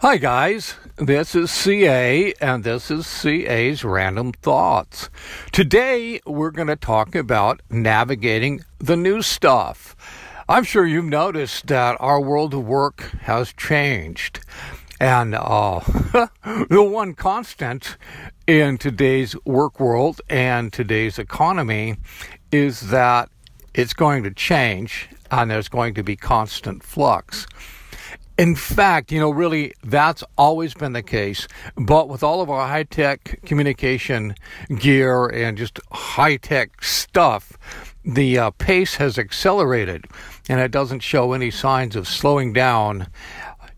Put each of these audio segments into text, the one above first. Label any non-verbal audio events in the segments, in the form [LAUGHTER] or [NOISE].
Hi, guys. This is CA, and this is CA's Random Thoughts. Today, we're going to talk about navigating the new stuff. I'm sure you've noticed that our world of work has changed. And uh, [LAUGHS] the one constant in today's work world and today's economy is that it's going to change and there's going to be constant flux. In fact, you know, really, that's always been the case. But with all of our high tech communication gear and just high tech stuff, the uh, pace has accelerated and it doesn't show any signs of slowing down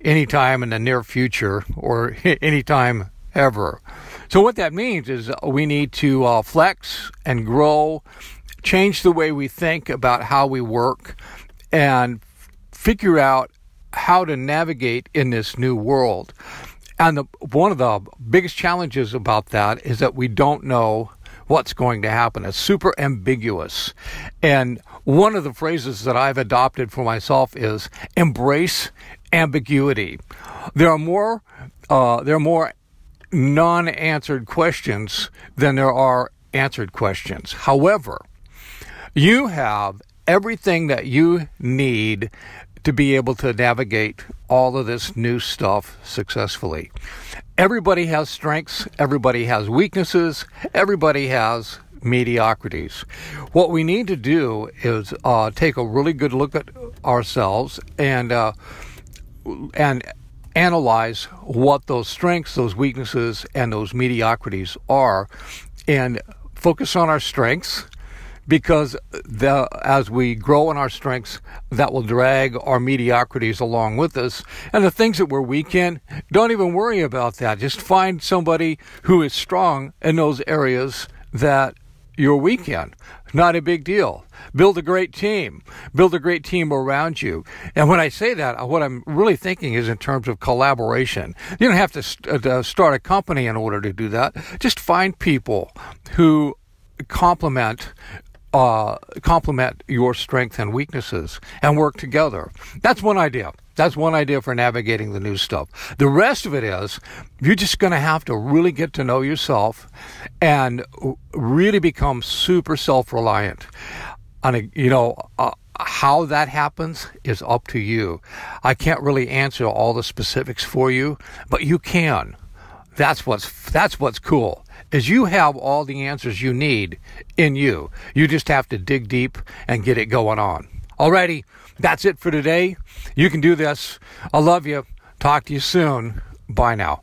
anytime in the near future or [LAUGHS] anytime ever. So, what that means is we need to uh, flex and grow, change the way we think about how we work, and figure out how to navigate in this new world. And the, one of the biggest challenges about that is that we don't know what's going to happen. It's super ambiguous. And one of the phrases that I've adopted for myself is embrace ambiguity. There are more, uh, there are more non-answered questions than there are answered questions. However, you have everything that you need to be able to navigate all of this new stuff successfully. Everybody has strengths, everybody has weaknesses, everybody has mediocrities. What we need to do is uh, take a really good look at ourselves and uh, and analyze what those strengths, those weaknesses, and those mediocrities are, and focus on our strengths because the, as we grow in our strengths, that will drag our mediocrities along with us. And the things that we're weak in, don't even worry about that. Just find somebody who is strong in those areas that you're weak in. Not a big deal. Build a great team. Build a great team around you. And when I say that, what I'm really thinking is in terms of collaboration. You don't have to, st- uh, start a company in order to do that. Just find people who complement uh, complement your strengths and weaknesses and work together. That's one idea. That's one idea for navigating the new stuff. The rest of it is you're just going to have to really get to know yourself and really become super self reliant. And, you know, uh, how that happens is up to you. I can't really answer all the specifics for you, but you can. That's what's that's what's cool is you have all the answers you need in you. You just have to dig deep and get it going on. Alrighty, that's it for today. You can do this. I love you. Talk to you soon. Bye now.